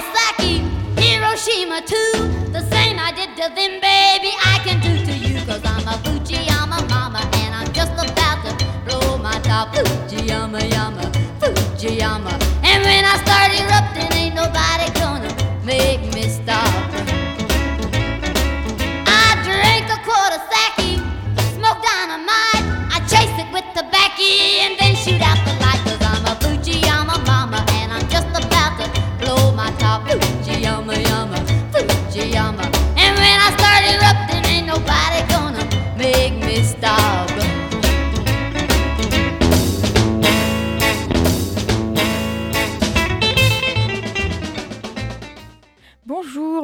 Nagasaki, Hiroshima too. The same I did to them, baby, I can do to you. Cause I'm a Fujiyama mama and I'm just about to blow my top. Fujiyama, yama, Fujiyama. And when I start erupting, ain't nobody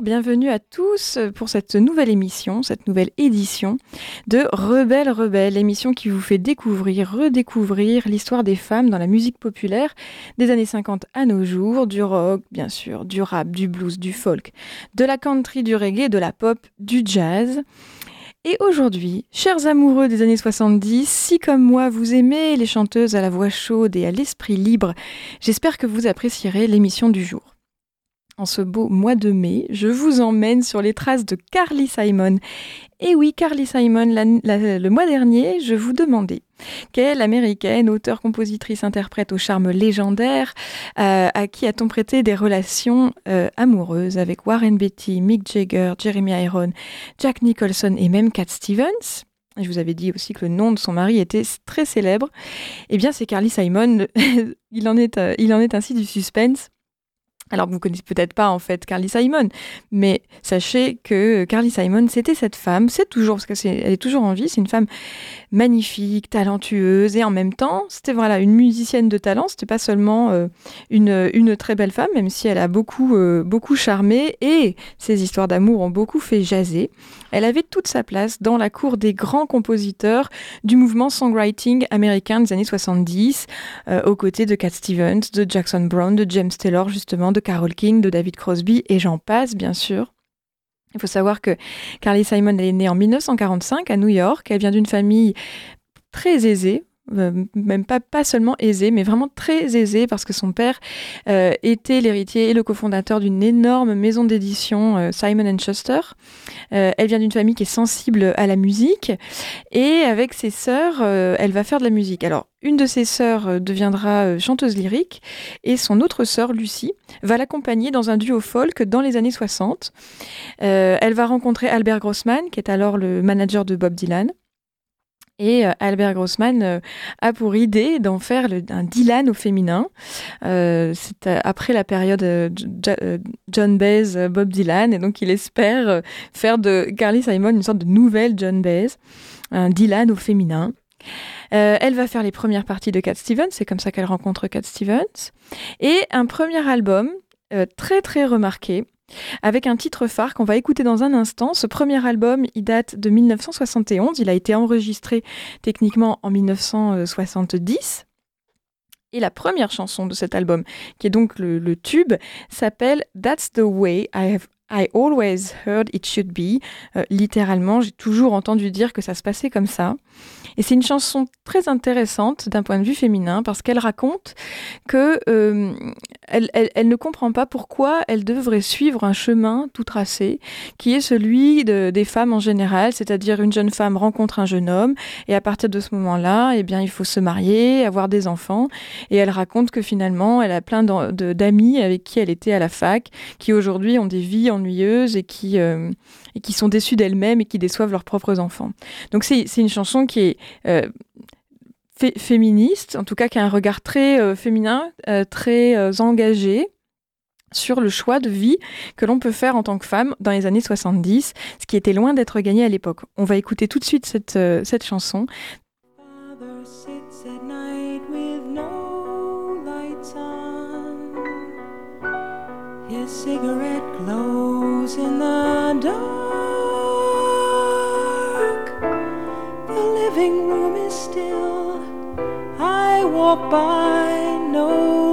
bienvenue à tous pour cette nouvelle émission, cette nouvelle édition de Rebelle Rebelle, l'émission qui vous fait découvrir, redécouvrir l'histoire des femmes dans la musique populaire des années 50 à nos jours, du rock, bien sûr, du rap, du blues, du folk, de la country, du reggae, de la pop, du jazz. Et aujourd'hui, chers amoureux des années 70, si comme moi vous aimez les chanteuses à la voix chaude et à l'esprit libre, j'espère que vous apprécierez l'émission du jour. En ce beau mois de mai, je vous emmène sur les traces de Carly Simon. Et oui, Carly Simon, le mois dernier, je vous demandais quelle américaine, auteure, compositrice, interprète au charme légendaire, euh, à qui a-t-on prêté des relations euh, amoureuses avec Warren Beatty, Mick Jagger, Jeremy Iron, Jack Nicholson et même Cat Stevens? Je vous avais dit aussi que le nom de son mari était très célèbre. Eh bien, c'est Carly Simon. il, en est, euh, il en est ainsi du suspense. Alors, vous connaissez peut-être pas en fait Carly Simon, mais sachez que Carly Simon, c'était cette femme, c'est toujours, parce qu'elle est toujours en vie, c'est une femme magnifique, talentueuse, et en même temps, c'était voilà une musicienne de talent, c'était pas seulement euh, une, une très belle femme, même si elle a beaucoup, euh, beaucoup charmé, et ses histoires d'amour ont beaucoup fait jaser. Elle avait toute sa place dans la cour des grands compositeurs du mouvement songwriting américain des années 70, euh, aux côtés de Cat Stevens, de Jackson Brown, de James Taylor, justement, de Carole King, de David Crosby, et j'en passe, bien sûr. Il faut savoir que Carly Simon est née en 1945 à New York. Elle vient d'une famille très aisée, même pas, pas seulement aisée, mais vraiment très aisée parce que son père euh, était l'héritier et le cofondateur d'une énorme maison d'édition, euh, Simon Schuster. Euh, elle vient d'une famille qui est sensible à la musique et avec ses sœurs, euh, elle va faire de la musique. Alors, une de ses sœurs euh, deviendra euh, chanteuse lyrique et son autre sœur, Lucie, va l'accompagner dans un duo folk dans les années 60. Euh, elle va rencontrer Albert Grossman, qui est alors le manager de Bob Dylan. Et euh, Albert Grossman euh, a pour idée d'en faire un Dylan au féminin. Euh, C'est après la période John Baez, Bob Dylan, et donc il espère faire de Carly Simon une sorte de nouvelle John Baez, un Dylan au féminin. Elle va faire les premières parties de Cat Stevens, c'est comme ça qu'elle rencontre Cat Stevens. Et un premier album très très remarqué, avec un titre phare qu'on va écouter dans un instant. Ce premier album, il date de 1971, il a été enregistré techniquement en 1970. Et la première chanson de cet album, qui est donc le, tube, s'appelle That's the way I have I always heard it should be. Euh, littéralement, j'ai toujours entendu dire que ça se passait comme ça. Et c'est une chanson très intéressante d'un point de vue féminin parce qu'elle raconte que euh, elle, ne comprend pas pourquoi elle devrait suivre un chemin tout tracé, qui est celui de- des femmes en général, c'est-à-dire une jeune femme rencontre un jeune homme et à partir de ce moment-là, eh bien, il faut se marier, avoir des enfants. Et elle raconte que finalement, elle a plein d'amis avec qui elle était à la fac, qui aujourd'hui ont des vies ennuyeuses et qui, euh, et qui sont déçues d'elles-mêmes et qui déçoivent leurs propres enfants. Donc c'est une chanson qui est euh, fé- féministe, en tout cas qui a un regard très euh, féminin, euh, très engagé sur le choix de vie que l'on peut faire en tant que femme dans les années 70, ce qui était loin d'être gagné à l'époque. On va écouter tout de suite cette, chanson. Living room is still. I walk by, no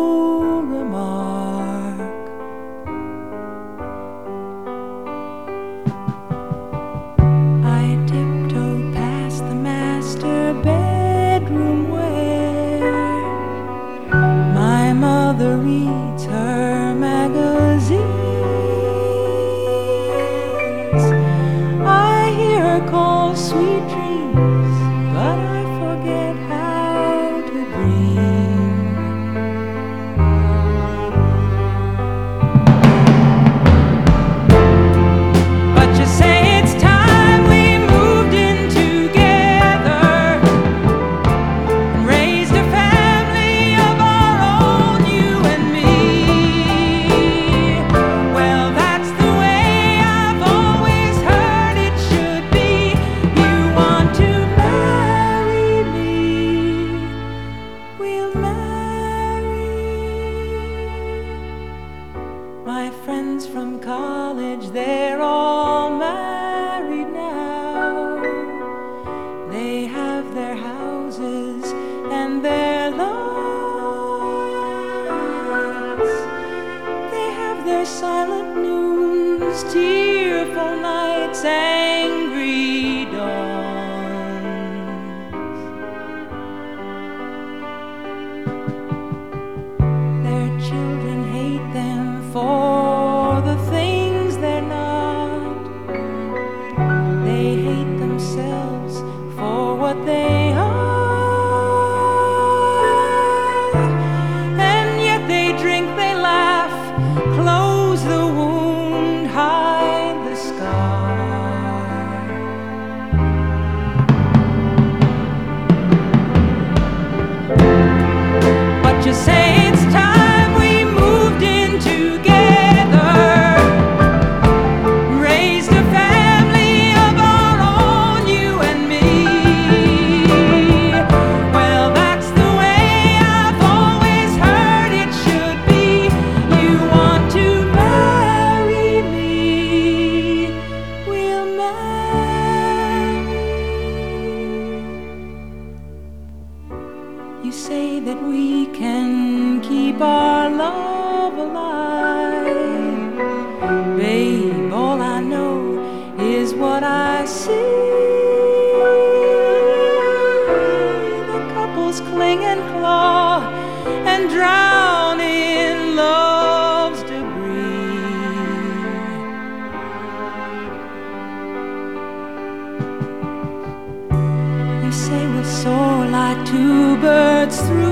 birds through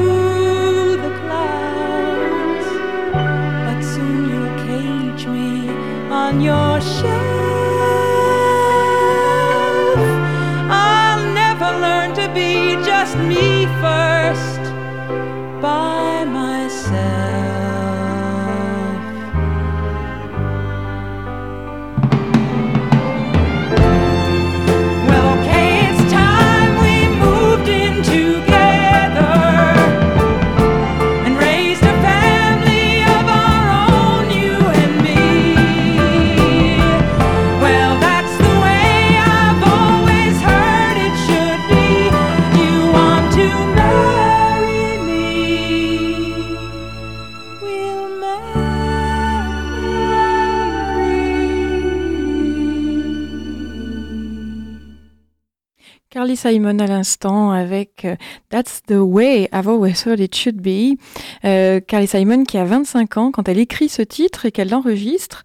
Simon à l'instant avec euh, That's the way I've always heard it should be. Euh, Carly Simon qui a 25 ans quand elle écrit ce titre et qu'elle l'enregistre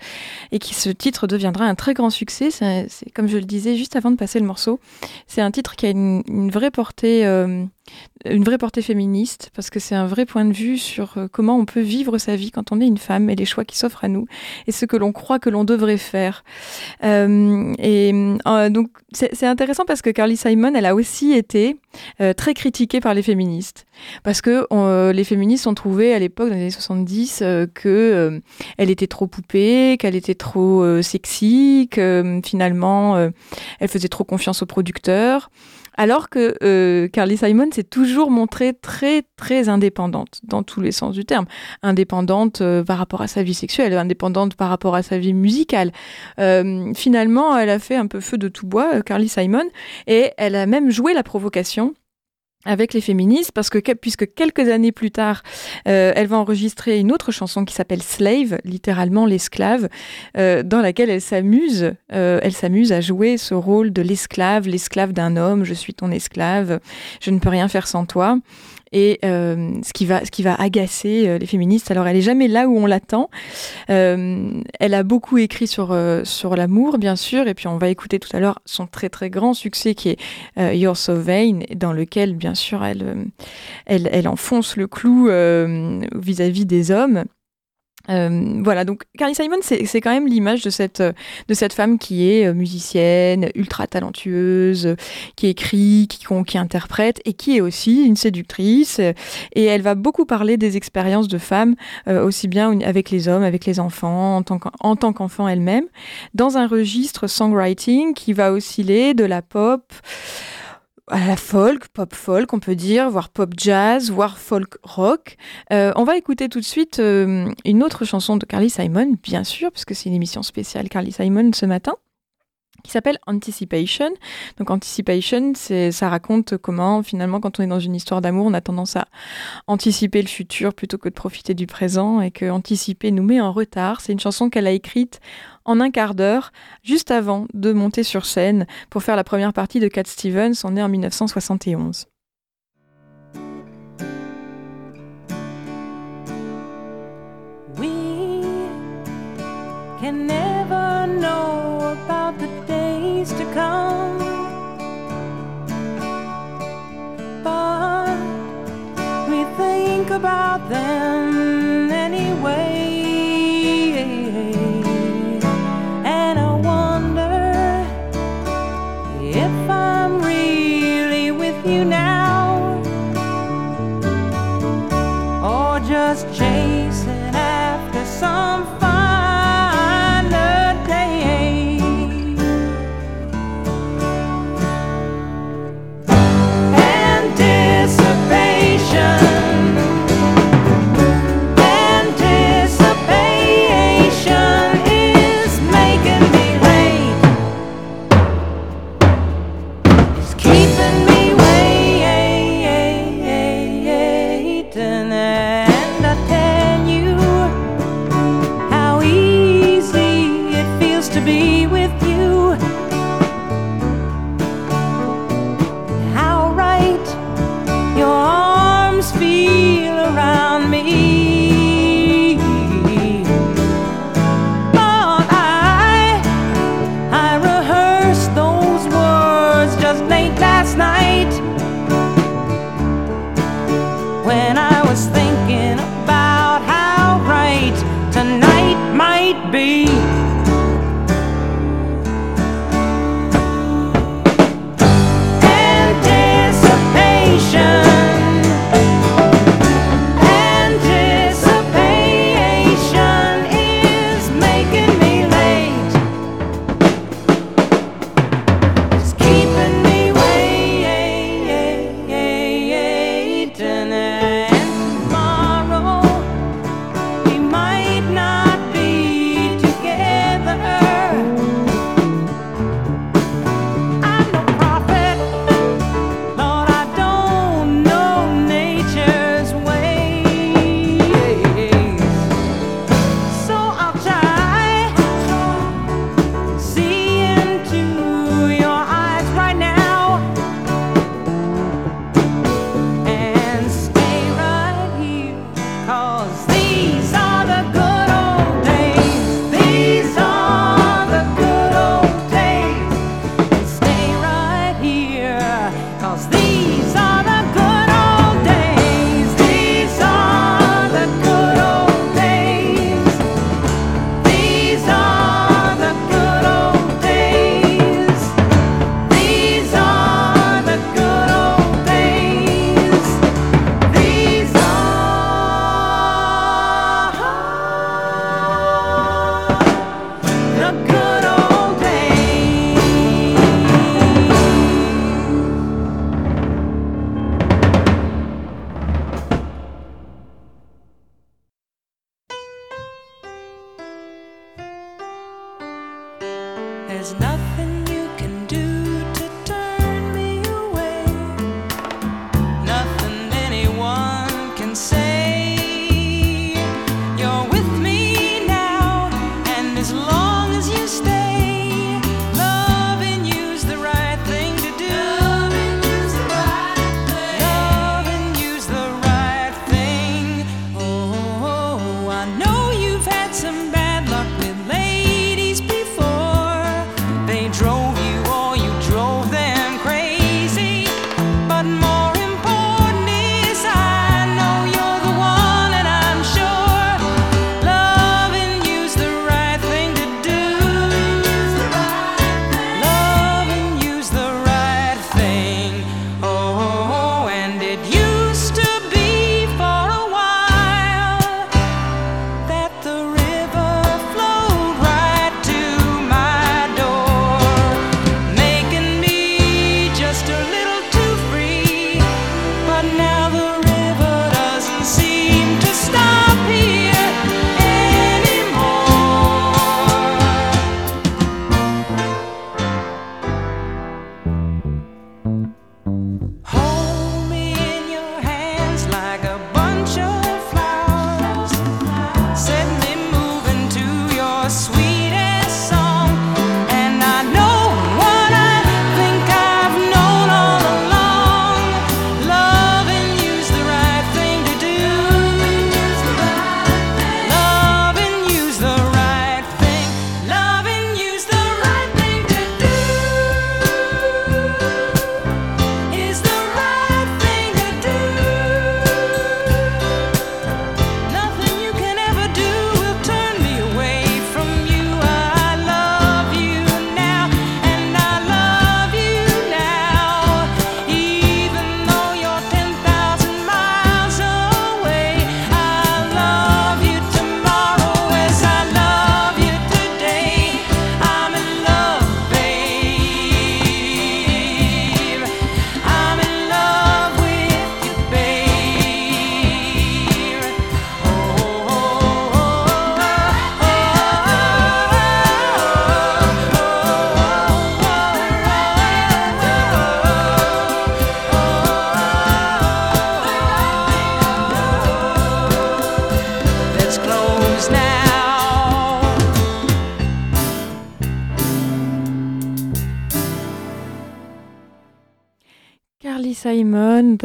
et qui ce titre deviendra un très grand succès. C'est, comme je le disais juste avant de passer le morceau. C'est un titre qui a une, une vraie portée. euh, une vraie portée féministe parce que c'est un vrai point de vue sur euh, comment on peut vivre sa vie quand on est une femme et les choix qui s'offrent à nous et ce que l'on croit que l'on devrait faire. Euh, et euh, donc c'est intéressant parce que Carly Simon, elle a aussi été très critiquée par les féministes parce que les féministes ont trouvé à l'époque dans les années 70 euh, que elle était trop poupée, qu'elle était trop sexy, que finalement elle faisait trop confiance aux producteurs. Alors que euh, Carly Simon s'est toujours montrée très très indépendante dans tous les sens du terme, indépendante euh, par rapport à sa vie sexuelle, indépendante par rapport à sa vie musicale. Euh, finalement, elle a fait un peu feu de tout bois, euh, Carly Simon, et elle a même joué la provocation avec les féministes parce que que- puisque quelques années plus tard, euh, elle va enregistrer une autre chanson qui s'appelle Slave, littéralement l'esclave, euh, dans laquelle elle s'amuse, euh, elle s'amuse à jouer ce rôle de l'esclave, l'esclave d'un homme, je suis ton esclave, je ne peux rien faire sans toi. Et euh, ce, qui va, agacer euh, les féministes. Alors, elle est jamais là où on l'attend. Euh, elle a beaucoup écrit sur, l'amour, bien sûr. Et puis, on va écouter tout à l'heure son très, très grand succès qui est You're So Vain, dans lequel, bien sûr, elle, enfonce le clou vis-à-vis des hommes. Euh, voilà, donc Carly Simon, c'est quand même l'image de cette, de cette femme qui est euh, musicienne, ultra talentueuse, qui écrit, qui, qui interprète et qui est aussi une séductrice. Et elle va beaucoup parler des expériences de femmes, euh, aussi bien avec les hommes, avec les enfants, en tant qu'en- en tant qu'enfant elle-même, dans un registre songwriting qui va osciller de la pop à la folk, pop folk, on peut dire, voire pop jazz, voire folk rock. Euh, on va écouter tout de suite euh, une autre chanson de Carly Simon, bien sûr, puisque c'est une émission spéciale Carly Simon ce matin qui s'appelle Anticipation. Donc Anticipation, ça raconte comment finalement quand on est dans une histoire d'amour, on a tendance à anticiper le futur plutôt que de profiter du présent et que anticiper nous met en retard. C'est une chanson qu'elle a écrite en un quart d'heure, juste avant de monter sur scène pour faire la première partie de Cat Stevens. On est en 1971. We can never know come. But we think about them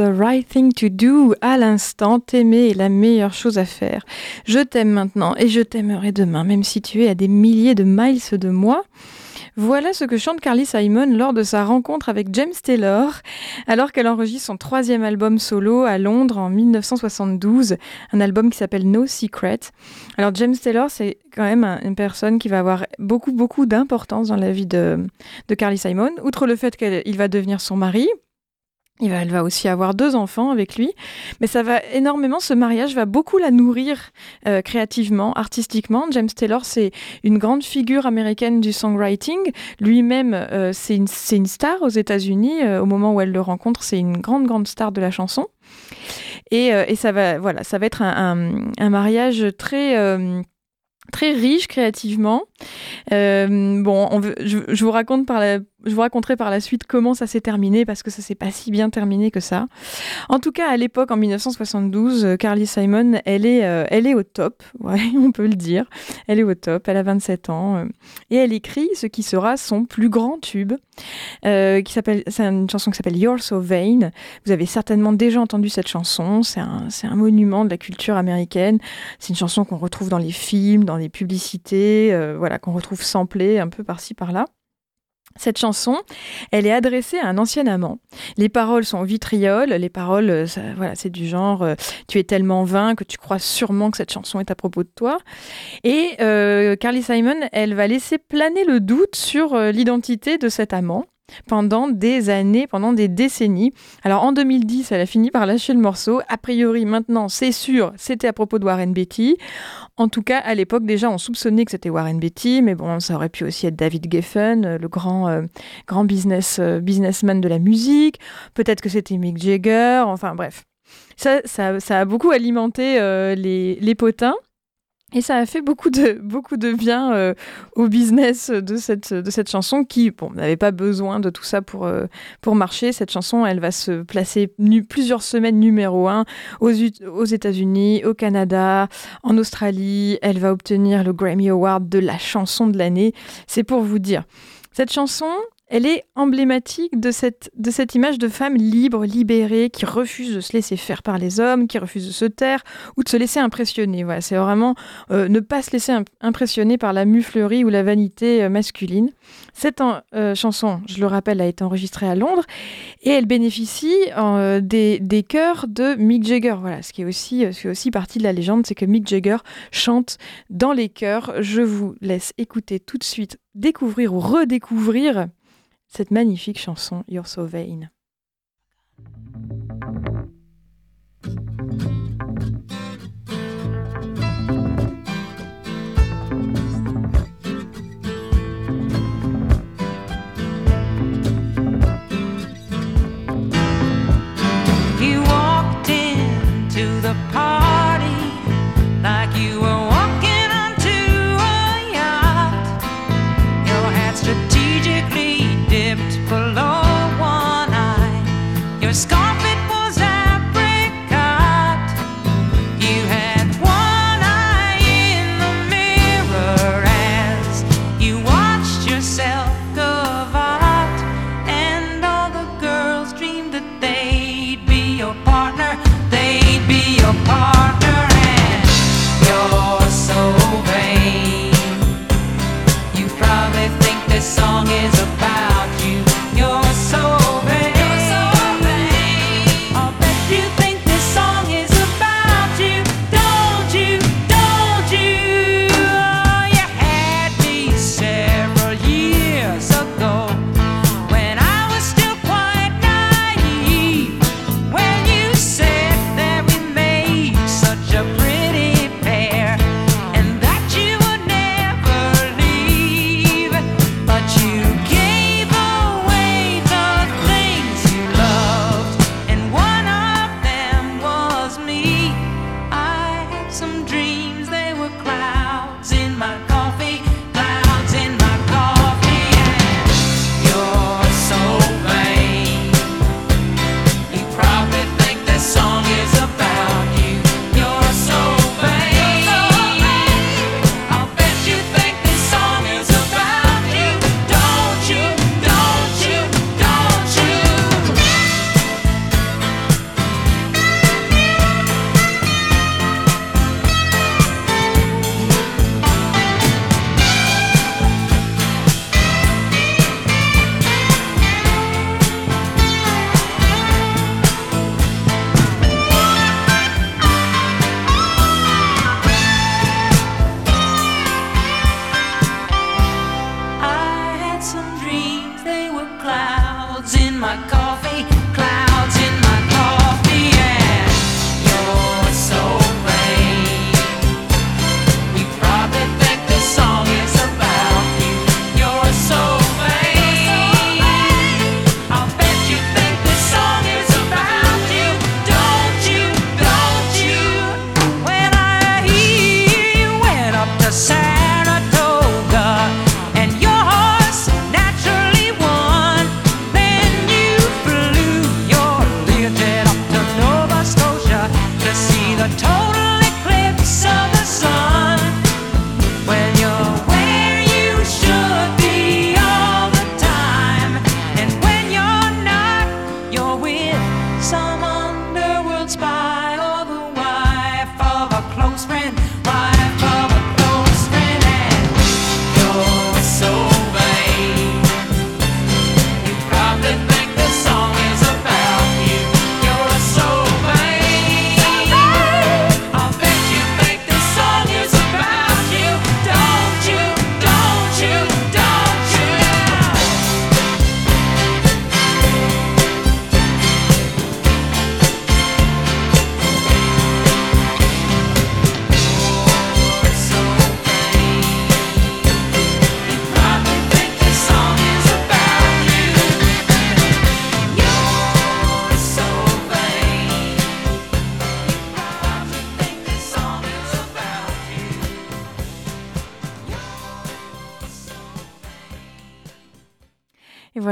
The Right Thing to Do, à l'instant, t'aimer est la meilleure chose à faire. Je t'aime maintenant et je t'aimerai demain, même si tu es à des milliers de miles de moi. Voilà ce que chante Carly Simon lors de sa rencontre avec James Taylor, alors qu'elle enregistre son troisième album solo à Londres en 1972, un album qui s'appelle No Secret. Alors James Taylor, c'est quand même un- une personne qui va avoir beaucoup, beaucoup d'importance dans la vie de, de Carly Simon, outre le fait qu'il va devenir son mari. Elle va aussi avoir deux enfants avec lui, mais ça va énormément, ce mariage va beaucoup la nourrir euh, créativement, artistiquement. James Taylor, c'est une grande figure américaine du songwriting. Lui-même, euh, c'est une, star aux États-Unis. Euh, au moment où elle le rencontre, c'est une grande, grande star de la chanson. Et, ça, va, voilà, ça va être un, mariage très. très riche créativement. Bon, je vous raconte par la, je vous raconterai par la suite comment ça s'est terminé parce que ça s'est pas si bien terminé que ça. En tout cas, à l'époque, en 1972, euh, Carly Simon, elle est, euh, elle est au top, on peut le dire. Elle est au top, elle a 27 ans euh, et elle écrit ce qui sera son plus grand tube, qui s'appelle, c'est une chanson qui s'appelle You're So Vain. Vous avez certainement déjà entendu cette chanson. C'est un, un monument de la culture américaine. C'est une chanson qu'on retrouve dans les films, dans les publicités, voilà, qu'on retrouve samplée un peu par-ci par-là. Cette chanson, elle est adressée à un ancien amant. Les paroles sont au vitriol. Les paroles, euh, voilà, c'est du genre euh, tu es tellement vain que tu crois sûrement que cette chanson est à propos de toi. Et euh, Carly Simon, elle va laisser planer le doute sur l'identité de cet amant pendant des années, pendant des décennies. Alors en 2010, elle a fini par lâcher le morceau. A priori, maintenant, c'est sûr, c'était à propos de Warren Beatty. En tout cas, à l'époque, déjà, on soupçonnait que c'était Warren Beatty, mais bon, ça aurait pu aussi être David Geffen, euh, le grand, euh, grand business, euh, businessman de la musique. Peut-être que c'était Mick Jagger. Enfin, bref. Ça, ça, a beaucoup alimenté les, les potins. Et ça a fait beaucoup de, beaucoup de bien euh, au business de cette, de cette chanson qui bon, n'avait pas besoin de tout ça pour, euh, pour marcher. Cette chanson, elle va se placer plusieurs semaines numéro un aux, U- aux États-Unis, au Canada, en Australie. Elle va obtenir le Grammy Award de la chanson de l'année. C'est pour vous dire. Cette chanson, elle est emblématique de cette, de cette image de femme libre, libérée, qui refuse de se laisser faire par les hommes, qui refuse de se taire ou de se laisser impressionner. Voilà, c'est vraiment euh, ne pas se laisser imp- impressionner par la muflerie ou la vanité euh, masculine. Cette euh, chanson, je le rappelle, a été enregistrée à Londres et elle bénéficie des, des chœurs de Mick Jagger. Voilà, ce qui est aussi, ce qui est aussi partie de la légende, c'est que Mick Jagger chante dans les chœurs. Je vous laisse écouter tout de suite, découvrir ou redécouvrir cette magnifique chanson You're So Vain.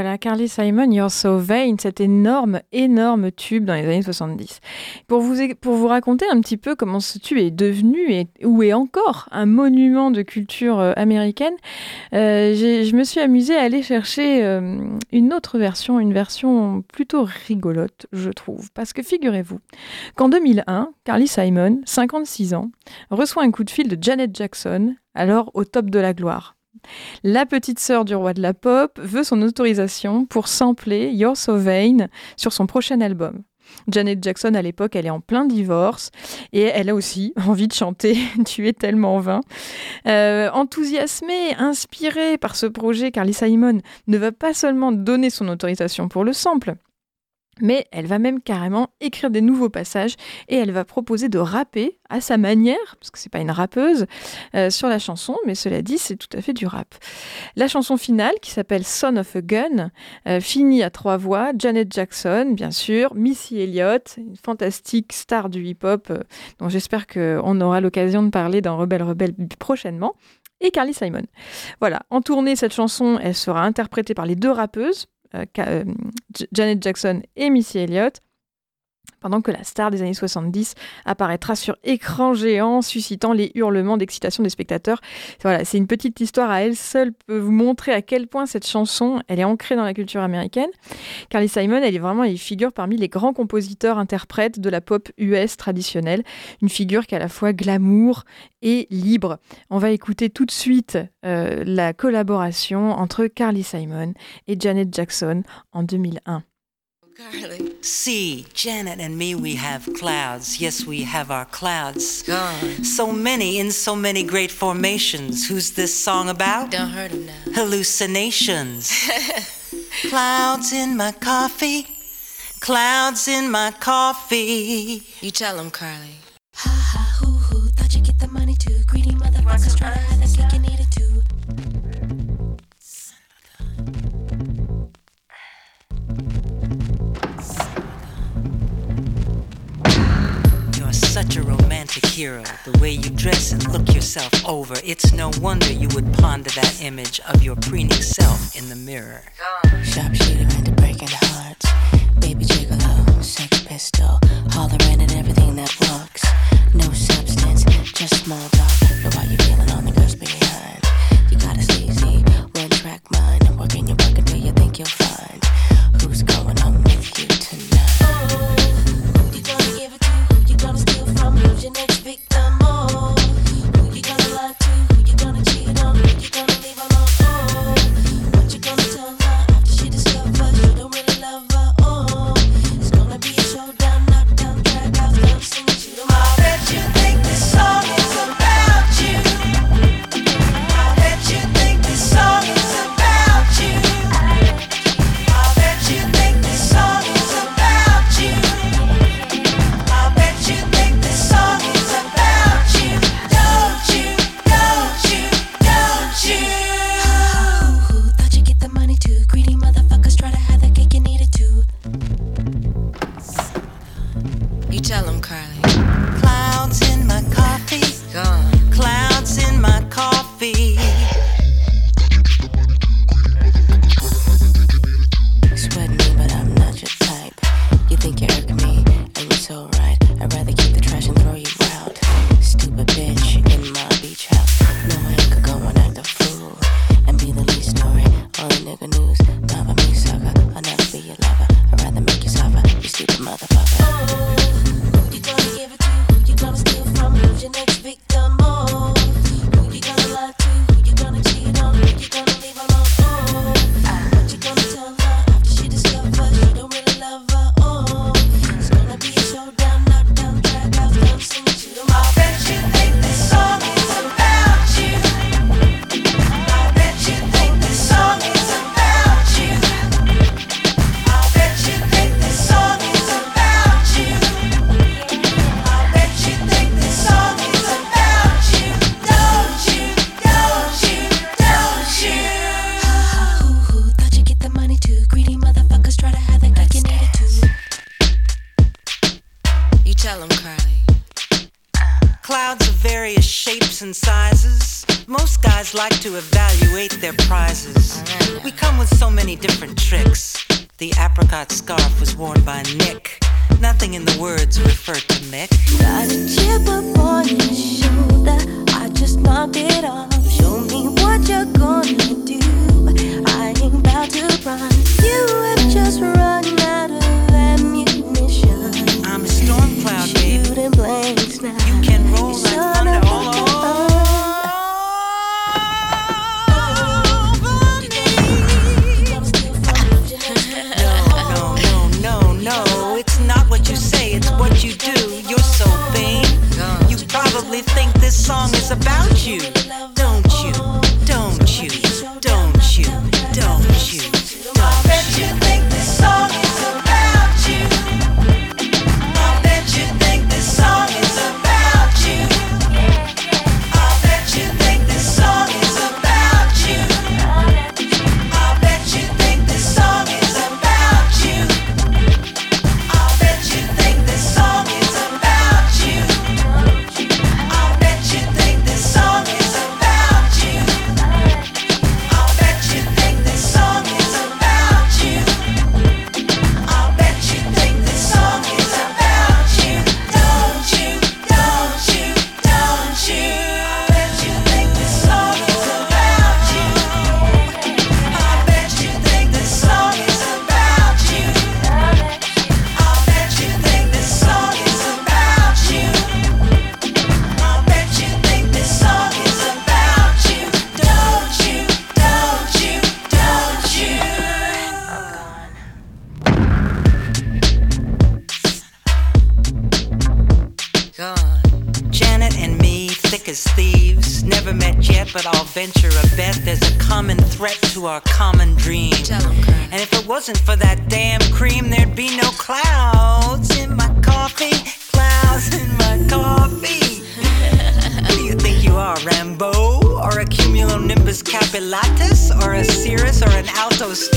Voilà, Carly Simon, You're So Vain, cet énorme, énorme tube dans les années 70. Pour vous, pour vous raconter un petit peu comment ce tube est devenu et où est encore un monument de culture euh, américaine, euh, je me suis amusée à aller chercher euh, une autre version, une version plutôt rigolote, je trouve. Parce que figurez-vous qu'en 2001, Carly Simon, 56 ans, reçoit un coup de fil de Janet Jackson, alors au top de la gloire. La petite sœur du roi de la pop veut son autorisation pour sampler You're So Vain sur son prochain album. Janet Jackson, à l'époque, elle est en plein divorce et elle a aussi envie de chanter Tu es tellement vain. Euh, enthousiasmée, inspirée par ce projet, Carly Simon ne va pas seulement donner son autorisation pour le sample, mais elle va même carrément écrire des nouveaux passages et elle va proposer de rapper à sa manière, parce que c'est pas une rappeuse, euh, sur la chanson, mais cela dit, c'est tout à fait du rap. La chanson finale, qui s'appelle Son of a Gun, euh, finit à trois voix, Janet Jackson, bien sûr, Missy Elliott, une fantastique star du hip-hop, euh, dont j'espère qu'on aura l'occasion de parler dans Rebelle Rebelle prochainement, et Carly Simon. Voilà, en tournée, cette chanson, elle sera interprétée par les deux rappeuses, euh, euh, Janet Jackson et Missy Elliott, pendant que la star des années 70 apparaîtra sur écran géant, suscitant les hurlements d'excitation des spectateurs. Voilà, c'est une petite histoire à elle seule peut vous montrer à quel point cette chanson, elle est ancrée dans la culture américaine. Carly Simon, elle est vraiment, elle figure parmi les grands compositeurs-interprètes de la pop US traditionnelle, une figure qui est à la fois glamour et libre. On va écouter tout de suite euh, la collaboration entre Carly Simon et Janet Jackson en 2001. Carly. See, Janet and me, we have clouds. Yes, we have our clouds. Gone. So many in so many great formations. Who's this song about? Don't hurt him now. Hallucinations. clouds in my coffee. Clouds in my coffee. You tell him, Carly. Ha ha hoo hoo, thought you get the money too. Greedy motherfuckers trying to have that cake hero. The way you dress and look yourself over. It's no wonder you would ponder that image of your preening self in the mirror. Sharpshooter into breaking hearts. Baby gigolo, sex pistol. Hollering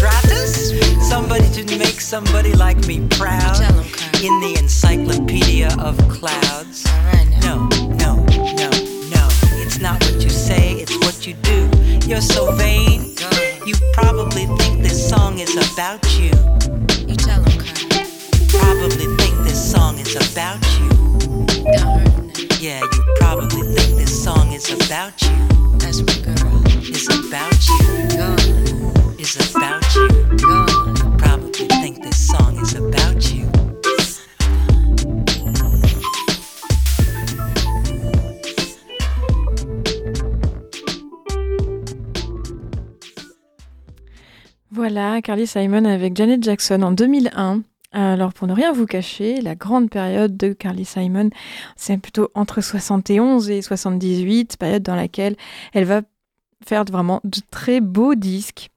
stratus? Somebody to make somebody like me proud. Tell 'em, Colonel. In the encyclopedia of clouds. All right now. No, no, no, no. It's not what you say, it's what you do. You're so vain. You probably think this song is about you. You tell Colonel. Probably think this song is about you. Don't hurt him. Yeah, you probably think this song is about you. That's my girl. Is about you. Is about Voilà, Carly Simon avec Janet Jackson en 2001. Alors, pour ne rien vous cacher, la grande période de Carly Simon, c'est plutôt entre 71 et 78, période dans laquelle elle va faire vraiment de très beaux disques.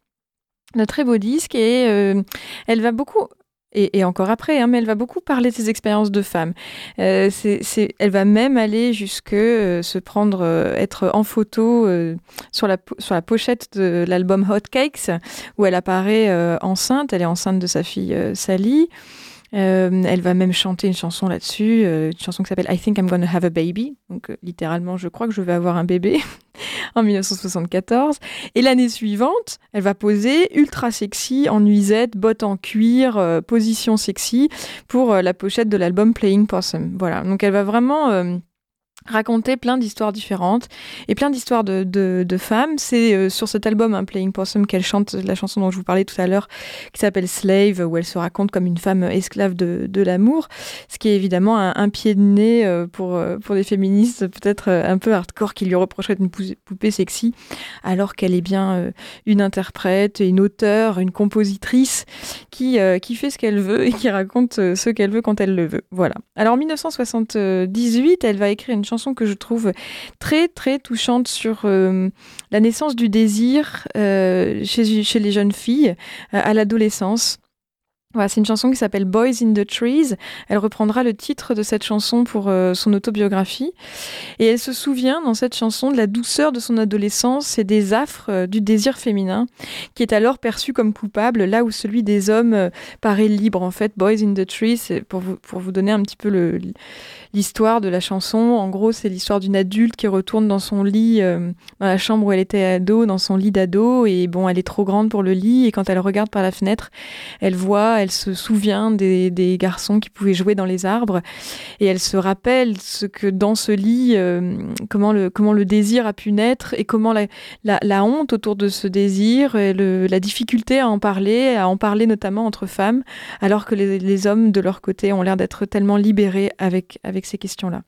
De très beaux disques et euh, elle va beaucoup, et, encore après, hein, mais elle va beaucoup parler de ses expériences de femme. Euh, c'est- elle va même aller jusque euh, se prendre, être en photo sur, la, sur la pochette de l'album Hot Cakes, où elle apparaît enceinte. Elle est enceinte de sa fille Sally. Euh, elle va même chanter une chanson là-dessus, euh, une chanson qui s'appelle I Think I'm Gonna Have a Baby. Donc euh, littéralement, je crois que je vais avoir un bébé en 1974. Et l'année suivante, elle va poser ultra sexy en nuisette, bottes en cuir, position sexy pour la pochette de l'album Playing Possum. Voilà, donc elle va vraiment raconter plein d'histoires différentes et plein d'histoires de, de, femmes. C'est euh, sur cet album, hein, Playing Possum, qu'elle chante la chanson dont je vous parlais tout à l'heure, qui s'appelle Slave, où elle se raconte comme une femme esclave de, de l'amour, ce qui est évidemment un, pied de nez euh, pour, euh, pour des féministes peut-être un peu hardcore qui lui reprocheraient une pou- poupée sexy, alors qu'elle est bien une interprète, une auteure, une compositrice qui, qui fait ce qu'elle veut et qui raconte ce qu'elle veut quand elle le veut. Voilà. Alors en 1978, elle va écrire une chanson que je trouve très très touchante sur euh, la naissance du désir euh, chez, chez les jeunes filles euh, à l'adolescence. Voilà, c'est une chanson qui s'appelle Boys in the Trees. Elle reprendra le titre de cette chanson pour son autobiographie. Et elle se souvient dans cette chanson de la douceur de son adolescence et des affres du désir féminin, qui est alors perçu comme coupable, là où celui des hommes paraît libre. En fait, Boys in the Trees, pour vous, pour vous donner un petit peu le- l'histoire de la chanson. En gros, c'est l'histoire d'une adulte qui retourne dans son lit, euh, dans la chambre où elle était ado, dans son lit d'ado. Et bon, elle est trop grande pour le lit. Et quand elle regarde par la fenêtre, elle voit, elle se souvient des, garçons qui pouvaient jouer dans les arbres. Et elle se rappelle ce que dans ce lit, euh, comment, le, comment le désir a pu naître et comment la, honte autour de ce désir, et la difficulté à en parler, à en parler notamment entre femmes, alors que les, les hommes de leur côté ont l'air d'être tellement libérés avec, avec ces questions-là.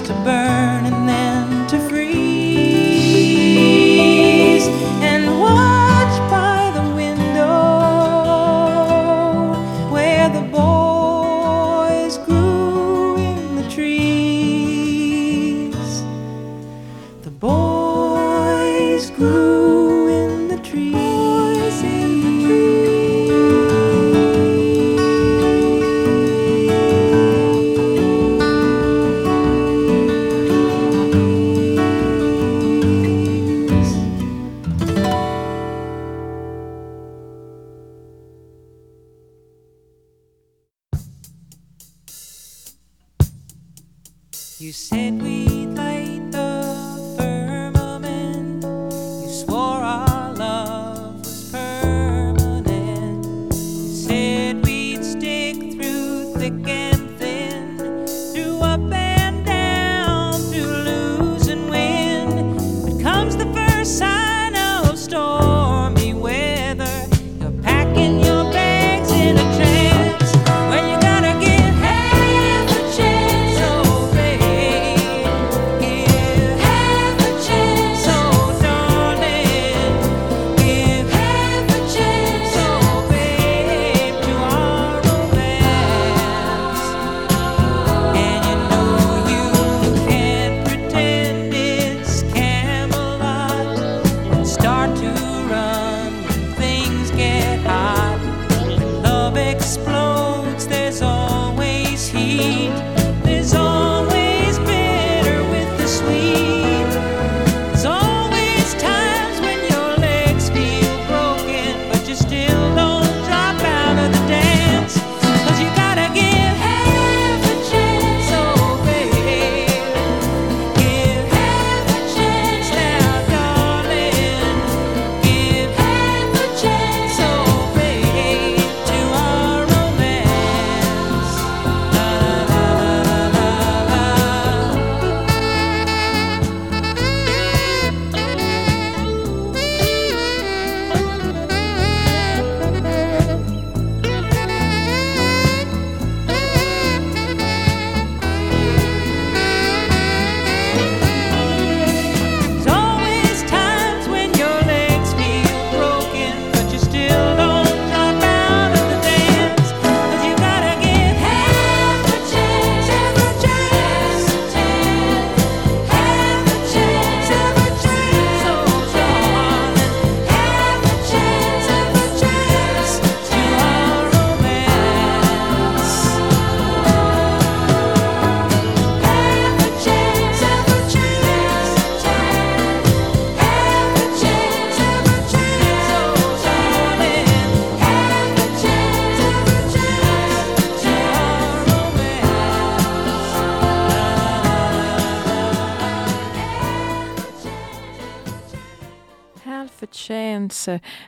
To burn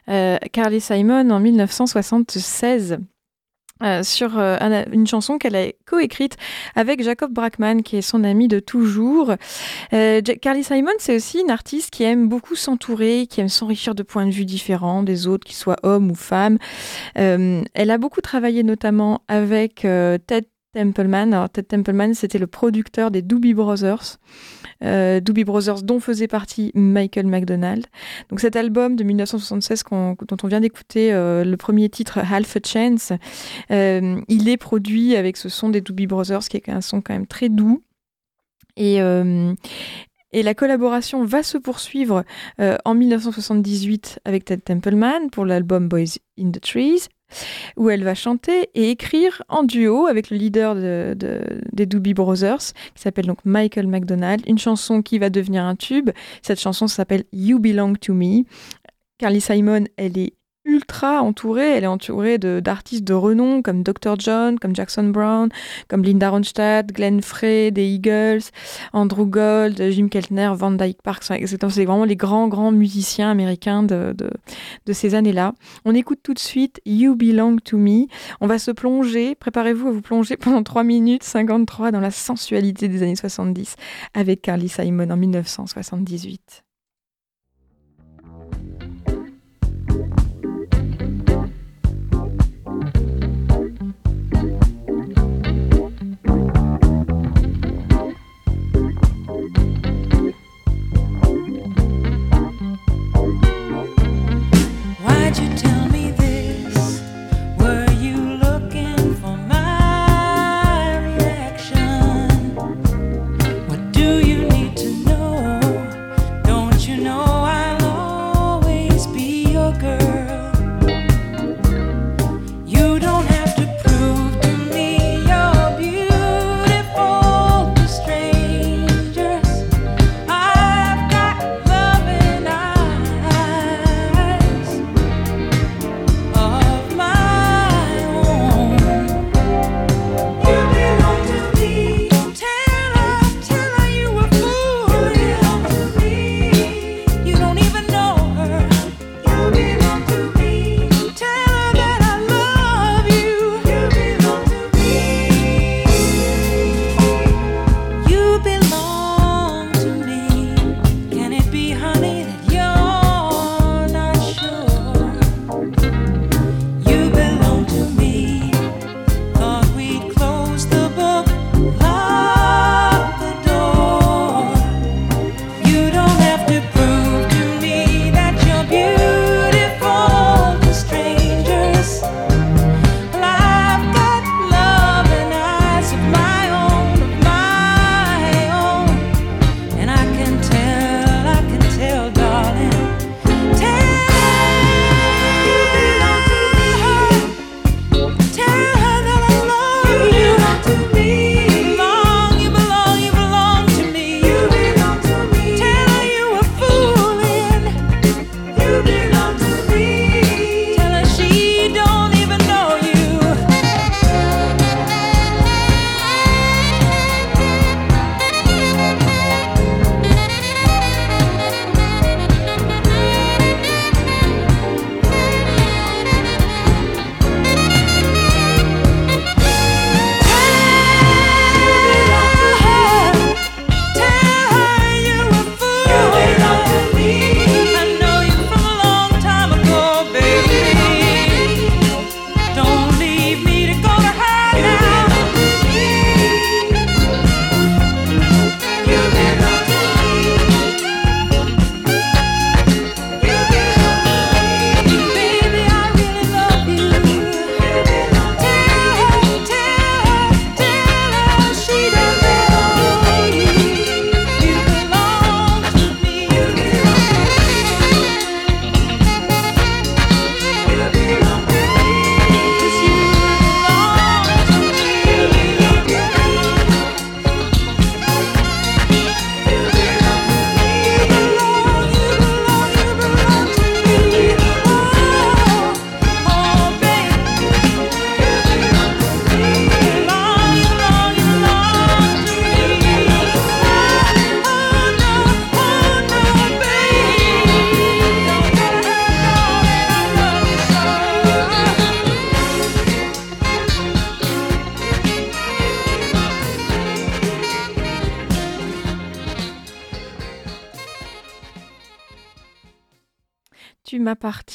Euh, Carly Simon en 1976. euh, sur euh, un- une chanson qu'elle a coécrite avec Jacob Brackman, qui est son ami de toujours. Carly Simon, c'est aussi une artiste qui aime beaucoup s'entourer, qui aime s'enrichir de points de vue différents des autres, qu'ils soient hommes ou femmes. Elle a beaucoup travaillé notamment avec Ted Templeman. Ted Templeman, c'était le producteur des Doobie Brothers. Euh, Doobie Brothers, dont faisait partie Michael McDonald. Donc cet album de 1976 qu'on- dont on vient d'écouter euh, le premier titre, Half a Chance, euh, il est produit avec ce son des Doobie Brothers, qui est un son quand même très doux. Et, la collaboration va se poursuivre en 1978 avec Ted Templeman pour l'album Boys in the Trees, où elle va chanter et écrire en duo avec le leader de- de- des Doobie Brothers, qui s'appelle donc Michael McDonald, une chanson qui va devenir un tube. Cette chanson s'appelle You Belong to Me. Carly Simon, elle est ultra entourée, elle est entourée d'artistes de, renom comme Dr. John, comme Jackson Brown, comme Linda Ronstadt, Glenn Frey des Eagles, Andrew Gold, Jim Keltner, Van Dyke Park, c'est c'est vraiment les grands, grands musiciens américains de, de, de ces années-là. On écoute tout de suite You Belong to Me. On va se plonger, préparez-vous à vous plonger pendant 3 minutes 53 dans la sensualité des années 70 avec Carly Simon en 1978.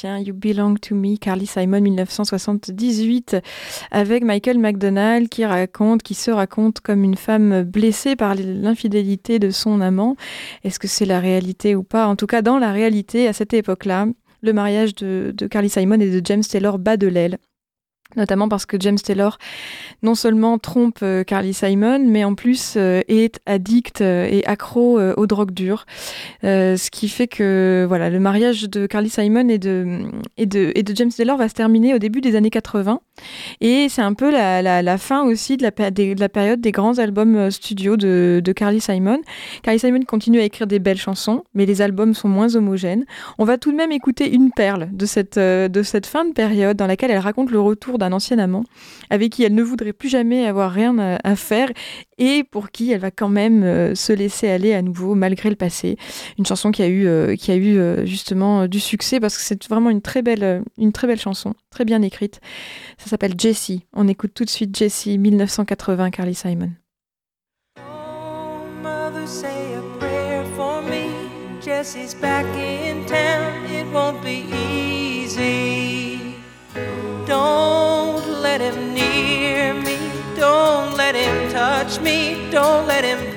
You Belong to Me, Carly Simon 1978, avec Michael McDonald qui raconte, qui se raconte comme une femme blessée par l'infidélité de son amant. Est-ce que c'est la réalité ou pas? En tout cas, dans la réalité, à cette époque-là, le mariage de, de Carly Simon et de James Taylor bat de l'aile notamment parce que James Taylor non seulement trompe euh, Carly Simon, mais en plus euh, est addict euh, et accro aux drogues dures, ce qui fait que voilà le mariage de Carly Simon et de James Taylor va se terminer au début des années 80, et c'est un peu la, fin aussi de la, période des grands albums euh, studio de, Carly Simon. Carly Simon continue à écrire des belles chansons, mais les albums sont moins homogènes. On va tout de même écouter une perle de cette, euh, fin de période dans laquelle elle raconte le retour d'un ancien amant avec qui elle ne voudrait plus jamais avoir rien à faire et pour qui elle va quand même euh, se laisser aller à nouveau malgré le passé. Une chanson qui a eu, euh, qui a eu euh, justement du succès parce que c'est vraiment une très belle, une très belle chanson, très bien écrite. Ça s'appelle Jessie. On écoute tout de suite Jessie 1980 Carly Simon. Oh, say a prayer for me. Jesse's back in town. It won't be easy. Don't let him. Don't let him touch me. Don't let him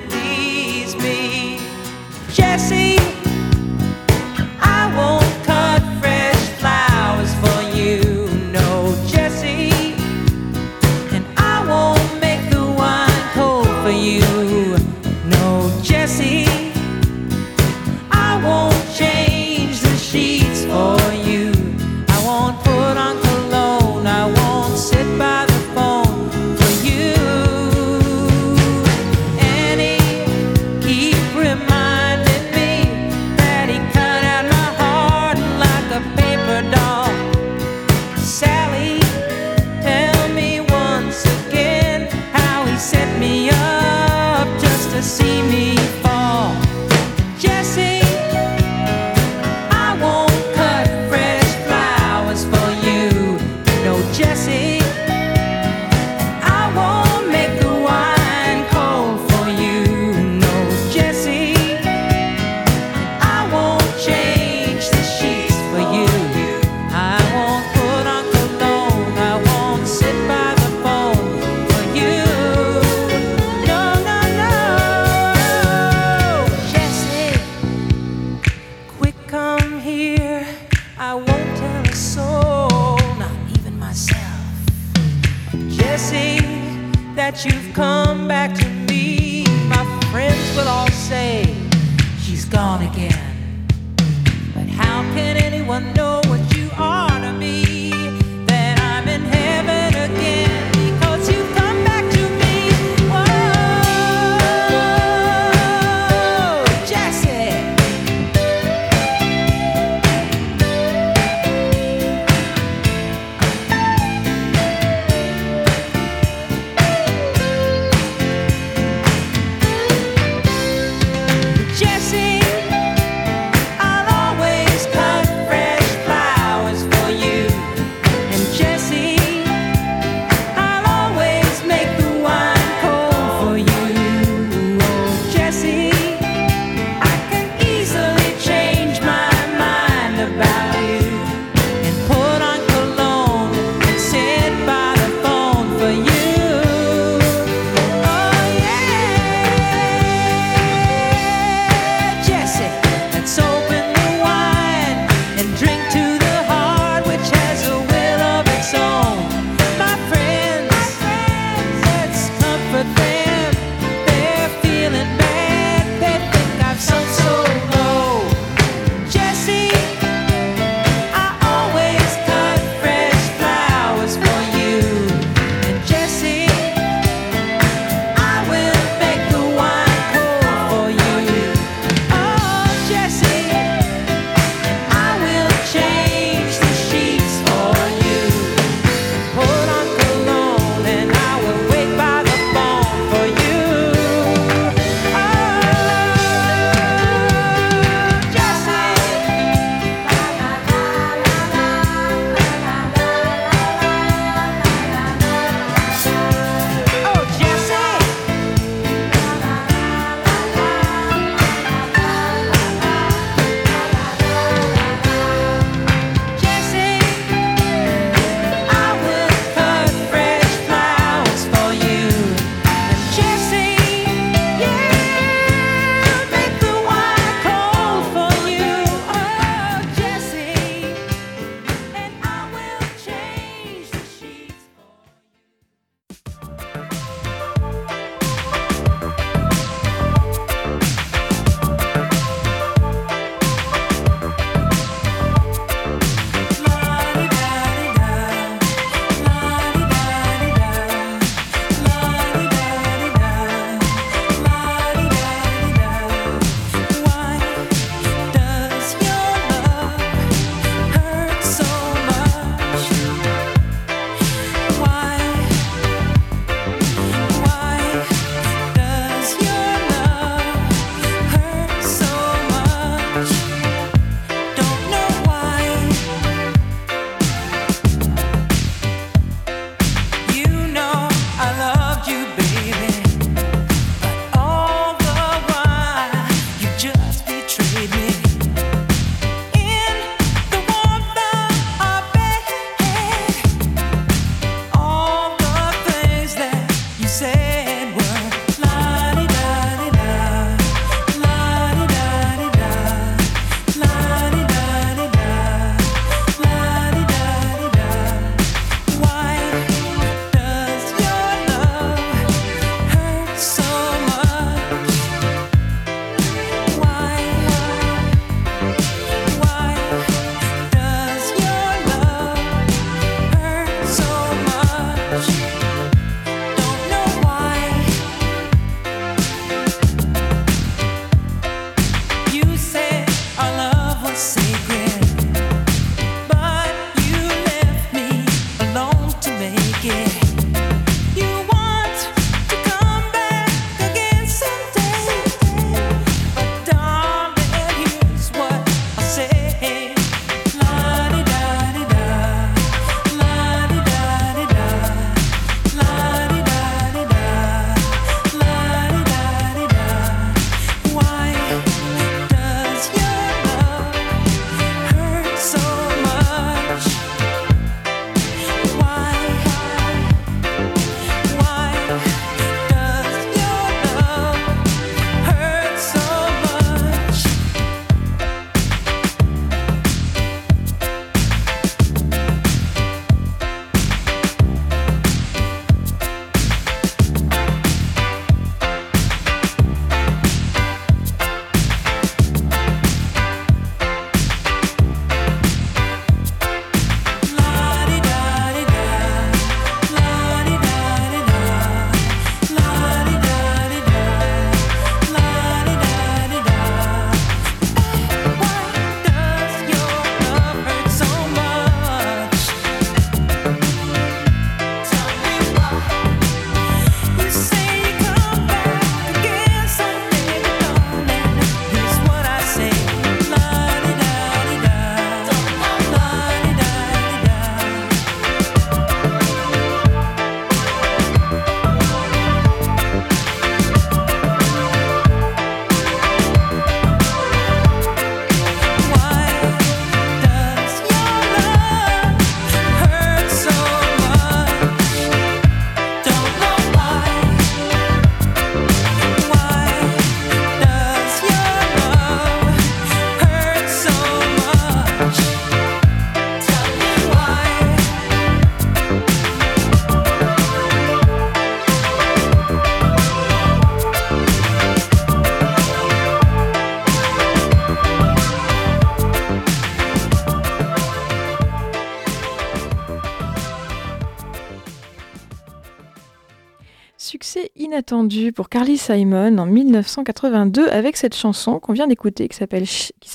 pour Carly Simon en 1982 avec cette chanson qu'on vient d'écouter qui s'appelle qui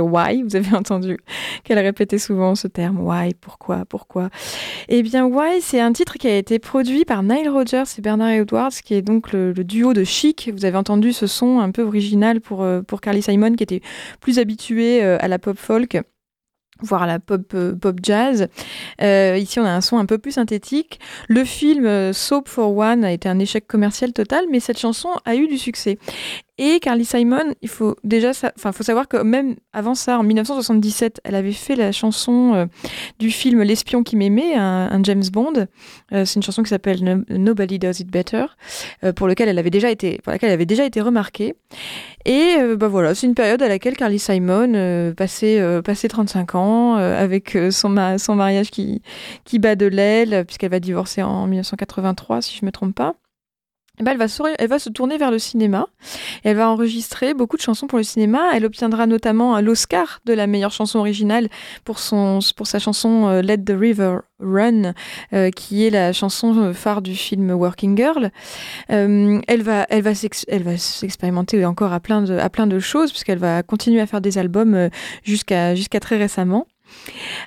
Why. Vous avez entendu qu'elle répétait souvent ce terme Why, pourquoi, pourquoi. Eh bien Why, c'est un titre qui a été produit par Nile Rodgers et Bernard Edwards, qui est donc le, le duo de Chic. Vous avez entendu ce son un peu original pour euh, pour Carly Simon qui était plus habituée euh, à la pop folk voire la pop, euh, pop jazz. Euh, ici, on a un son un peu plus synthétique. Le film euh, Soap for One a été un échec commercial total, mais cette chanson a eu du succès. Et Carly Simon, il faut déjà, sa- faut savoir que même avant ça, en 1977, elle avait fait la chanson euh, du film L'espion qui m'aimait, un, James Bond. Euh, c'est une chanson qui s'appelle No- Nobody Does It Better, euh, pour lequel elle avait déjà été, pour laquelle elle avait déjà été remarquée. Et bah voilà, c'est une période à laquelle Carly Simon passait, passait 35 ans avec son, son mariage qui, qui bat de l'aile, puisqu'elle va divorcer en 1983, si je me trompe pas. Eh ben, elle, va se, tourner vers le cinéma. Elle va enregistrer beaucoup de chansons pour le cinéma. Elle obtiendra notamment euh, l'Oscar de la meilleure chanson originale pour, son, pour sa chanson euh, Let the River Run, euh, qui est la chanson phare du film Working Girl. Elle va, elle va, elle va s'expérimenter encore à plein de, à plein de choses, puisqu'elle va continuer à faire des albums jusqu'à jusqu'à très récemment.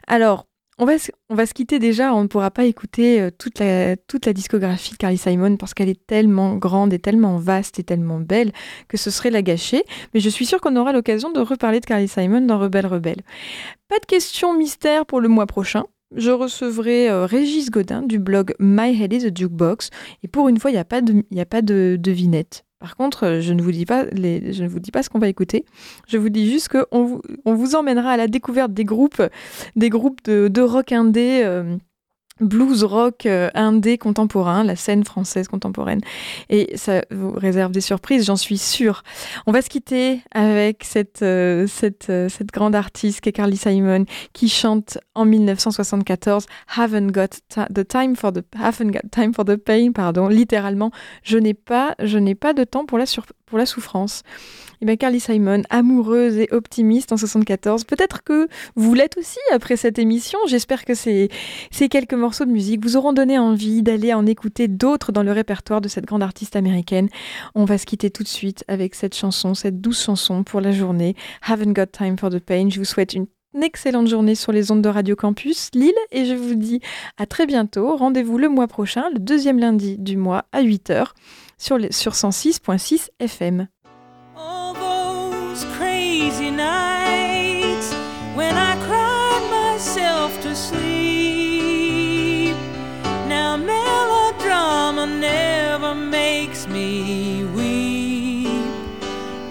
Alors, on va, se- quitter déjà, on ne pourra pas écouter euh, toute, la, toute la discographie de Carly Simon parce qu'elle est tellement grande et tellement vaste et tellement belle que ce serait la gâcher. Mais je suis sûre qu'on aura l'occasion de reparler de Carly Simon dans Rebelle Rebelle. Pas de questions mystère pour le mois prochain. Je recevrai euh, Régis Godin du blog My Head is a Jukebox. Et pour une fois, il n'y a pas de, y a pas de devinette. Par contre, euh, je ne vous dis pas, je ne vous dis pas ce qu'on va écouter. Je vous dis juste qu'on vous, on vous emmènera à la découverte des groupes, des groupes de, de rock indé, euh, blues rock euh, indé contemporain, la scène française contemporaine. Et ça vous réserve des surprises, j'en suis sûre. On va se quitter avec cette, euh, euh, cette grande artiste qui est Carly Simon, qui chante en 1974 Haven't got the time for the haven't got time for the pain, pardon, littéralement, je n'ai pas, je n'ai pas de temps pour la, sur- pour la souffrance. Et bien Carly Simon, amoureuse et optimiste en 74, peut-être que vous l'êtes aussi après cette émission. J'espère que ces, quelques morceaux de musique vous auront donné envie d'aller en écouter d'autres dans le répertoire de cette grande artiste américaine. On va se quitter tout de suite avec cette chanson, cette douce chanson pour la journée. Haven't got time for the pain. Je vous souhaite une excellente journée sur les ondes de Radio Campus Lille et je vous dis à très bientôt. Rendez-vous le mois prochain, le deuxième lundi du mois à 8h sur, sur 106.6 FM. Those crazy nights when I cried myself to sleep. Now melodrama never makes me weep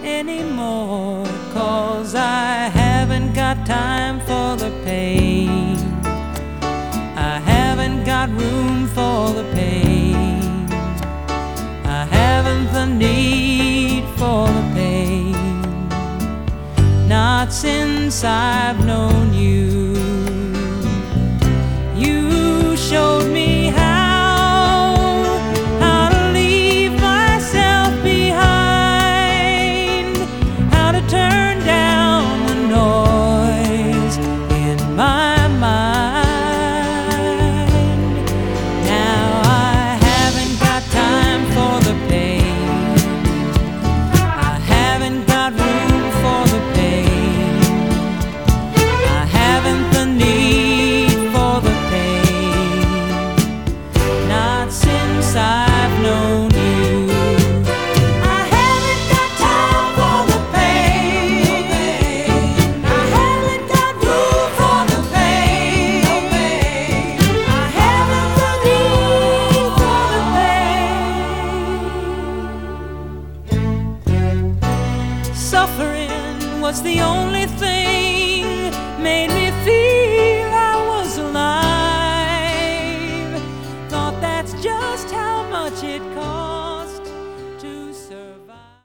anymore. Cause I haven't got time for the pain. I haven't got room for the pain. I haven't the need for the pain. Not since I've known you. You showed me